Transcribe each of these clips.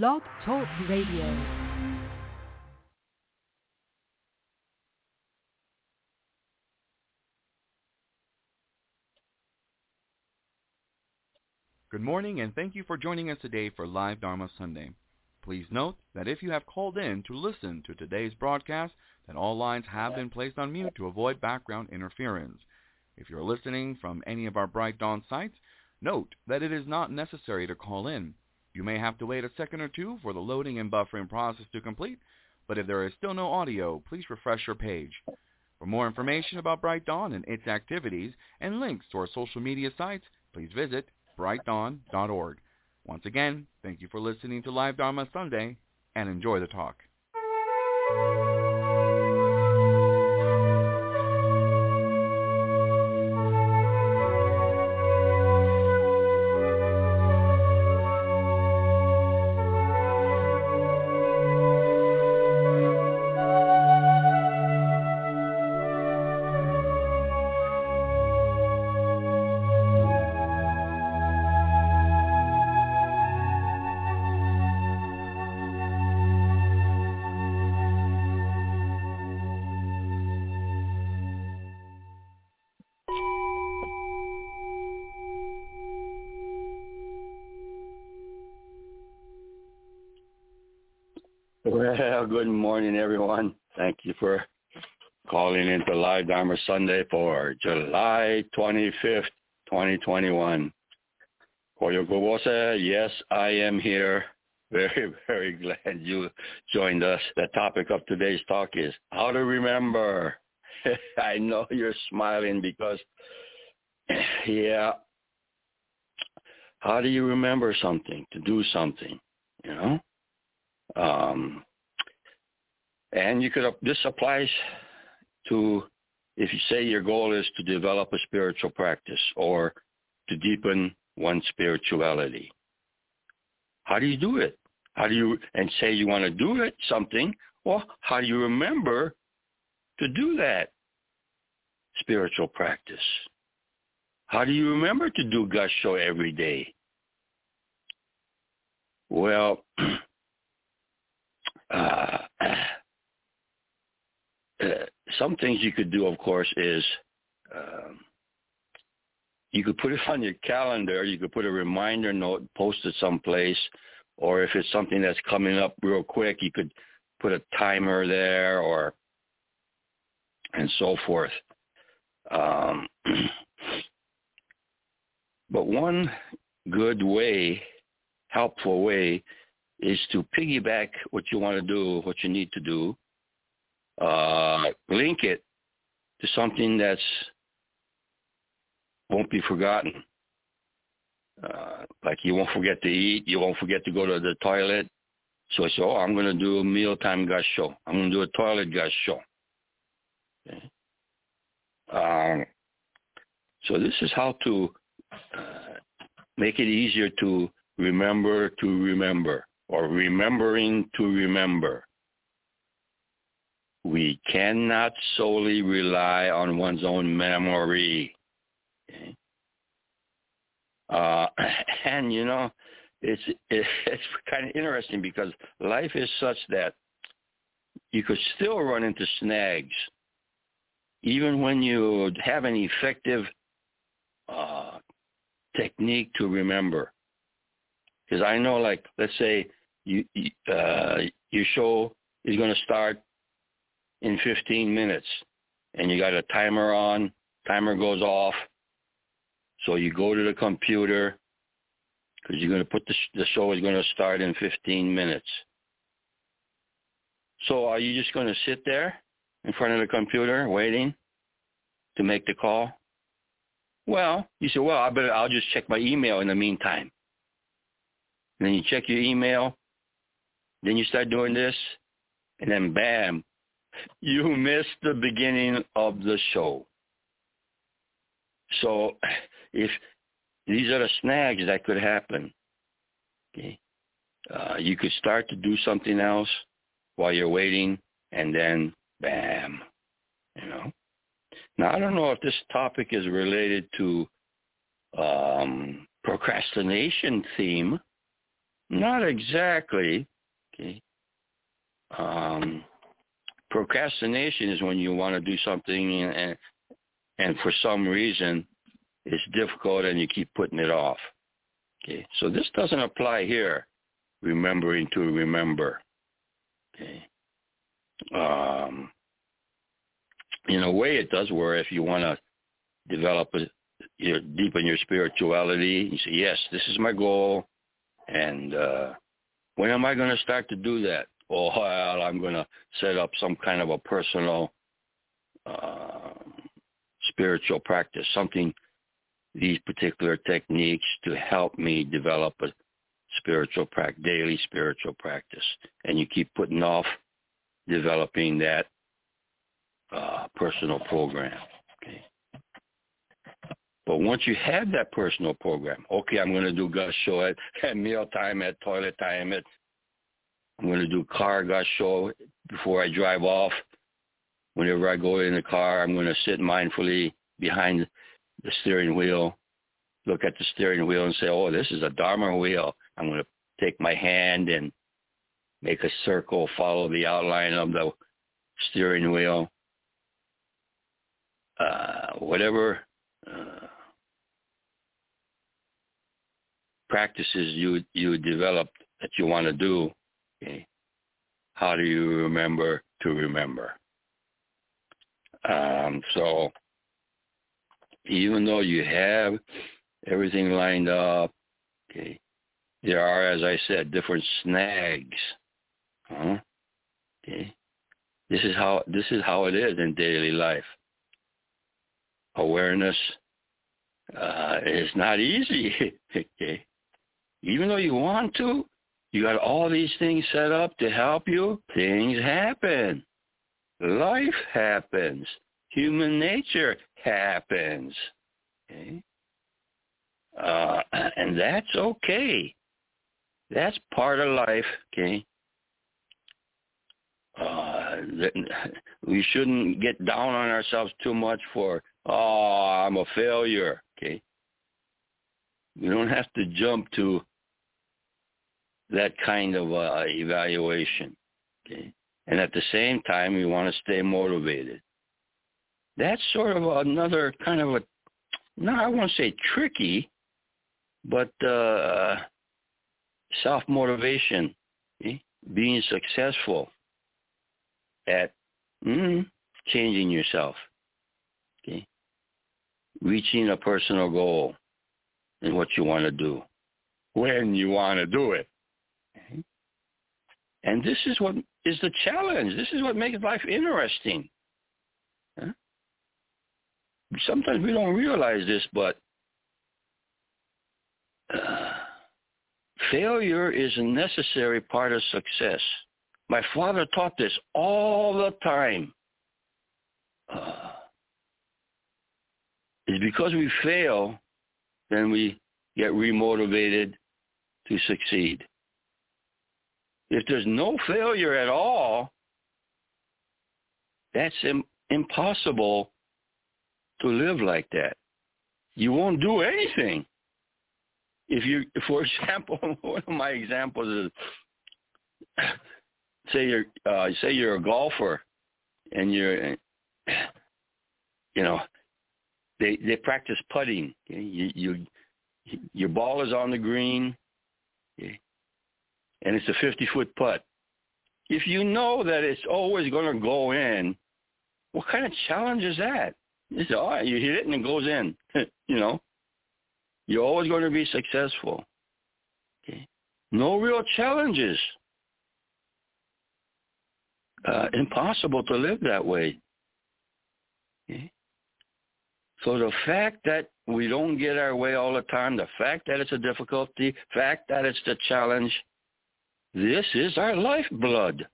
Blog Talk Radio. Good morning, and thank you for joining us today for Live Dharma Sunday. Please note that if you have called in to listen to today's broadcast, that all lines have been placed on mute to avoid background interference. If you're listening from any of our Bright Dawn sites, note that it is not necessary to call in. You may have to wait a second or two for the loading and buffering process to complete, but if there is still no audio, please refresh your page. For more information about Bright Dawn and its activities and links to our social media sites, please visit brightdawn.org. Once again, thank you for listening to Live Dharma Sunday, and enjoy the talk. Well, good morning, everyone. Thank you for calling into Live Dharma Sunday for July 25th, 2021. Koyo Kubose, yes, I am here. Very, very glad you joined us. The topic of today's talk is how to remember. I know you're smiling because, yeah, how do you remember something, to do something, you know? Um, and you could this applies to if you say your goal is to develop a spiritual practice or to deepen one's spirituality. How do you do it? How do you and say you want to do it something? Well, how do you remember to do that spiritual practice? How do you remember to do Gassho every day? Well, uh, uh, some things you could do, of course, is um, you could put it on your calendar. You could put a reminder note, post it someplace, or if it's something that's coming up real quick, you could put a timer there, or and so forth. Um, but one good way, helpful way, is to piggyback what you want to do, what you need to do, uh, link it to something that's won't be forgotten. Uh, like you won't forget to eat, you won't forget to go to the toilet. So I said, oh, I'm going to do a mealtime gassho. I'm going to do a toilet gassho. Okay. Um, so this is how to uh, make it easier to remember to remember or remembering to remember. We cannot solely rely on one's own memory. Uh, and you know, it's it, it's kind of interesting because life is such that you could still run into snags, even when you have an effective uh, technique to remember. Because I know, like, let's say you, uh, your show is going to start in 15 minutes and you got a timer on, timer goes off. So you go to the computer because you're going to put the, the show is going to start in 15 minutes. So are you just going to sit there in front of the computer waiting to make the call? Well, you say, well, I better, I'll just check my email in the meantime. And then you check your email, then you start doing this, and then bam, you missed the beginning of the show. So if these are the snags that could happen, okay, uh, you could start to do something else while you're waiting, and then bam, you know. Now I don't know if this topic is related to um, procrastination theme, not exactly. Okay. Um, procrastination is when you want to do something and and for some reason it's difficult and you keep putting it off. Okay. So this doesn't apply here. Remembering to remember. Okay. Um, in a way it does where if you want to develop a, you know, deepen your spirituality, you say, yes, this is my goal. And uh, when am I going to start to do that? Well, I'm going to set up some kind of a personal uh, spiritual practice, something, these particular techniques to help me develop a spiritual practice, daily spiritual practice. And you keep putting off developing that uh, personal program. But once you have that personal program, okay, I'm going to do Gus show at, at meal time, at toilet time, at I'm going to do car Gus show before I drive off. Whenever I go in the car, I'm going to sit mindfully behind the steering wheel, look at the steering wheel and say, oh, this is a Dharma wheel. I'm going to take my hand and make a circle, follow the outline of the steering wheel. Uh, whatever uh, practices you you develop that you want to do, okay, how do you remember to remember? Um, so even though you have everything lined up, okay, there are, as I said, different snags. Huh? Okay. This is how this is how it is in daily life. Awareness uh, is not easy. okay. Even though you want to, you got all these things set up to help you. Things happen. Life happens. Human nature happens. Okay? Uh, and that's okay. That's part of life, okay? Uh, we shouldn't get down on ourselves too much for, oh, I'm a failure, okay? We don't have to jump to that kind of uh, evaluation, okay? And at the same time, you want to stay motivated that's sort of another kind of a, no, I won't say tricky, but uh, self-motivation, eh? being successful at mm, changing yourself, okay? reaching a personal goal and what you want to do, when you want to do it. Okay? And this is what is the challenge. This is what makes life interesting. Huh? sometimes we don't realize this, but uh, failure is a necessary part of success. My father taught this all the time. Uh, it's because we fail, then we get remotivated to succeed. If there's no failure at all, that's Im- impossible to live like that. You won't do anything. If you, for example, one of my examples is, say you're, uh, say you're a golfer, and you're, you know, they they practice putting. You, you your ball is on the green, and it's a 50 foot putt. If you know that it's always going to go in, what kind of challenge is that? Say, all right, you hit it and it goes in. you know, you're always going to be successful. Okay. No real challenges. Uh, impossible to live that way. Okay. So the fact that we don't get our way all the time, the fact that it's a difficulty, fact that it's the challenge, this is our lifeblood.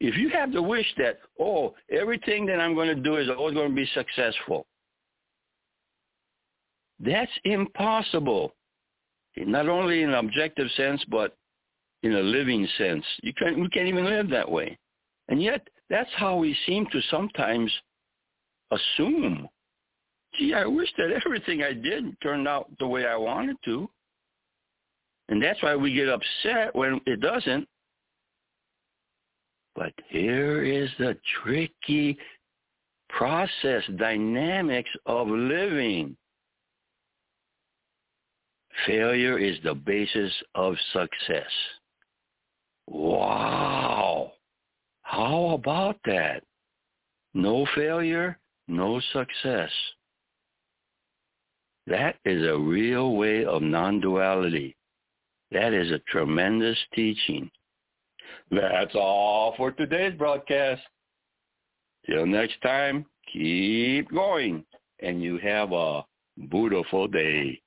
If you have the wish that, oh, everything that I'm going to do is always going to be successful, that's impossible. Not only in an objective sense, but in a living sense. You can't, we can't even live that way. And yet, that's how we seem to sometimes assume. Gee, I wish that everything I did turned out the way I wanted to. And that's why we get upset when it doesn't. But here is the tricky process dynamics of living. Failure is the basis of success. Wow. How about that? No failure, no success. That is a real way of non-duality. That is a tremendous teaching. That's all for today's broadcast. Till next time, keep going and you have a beautiful day.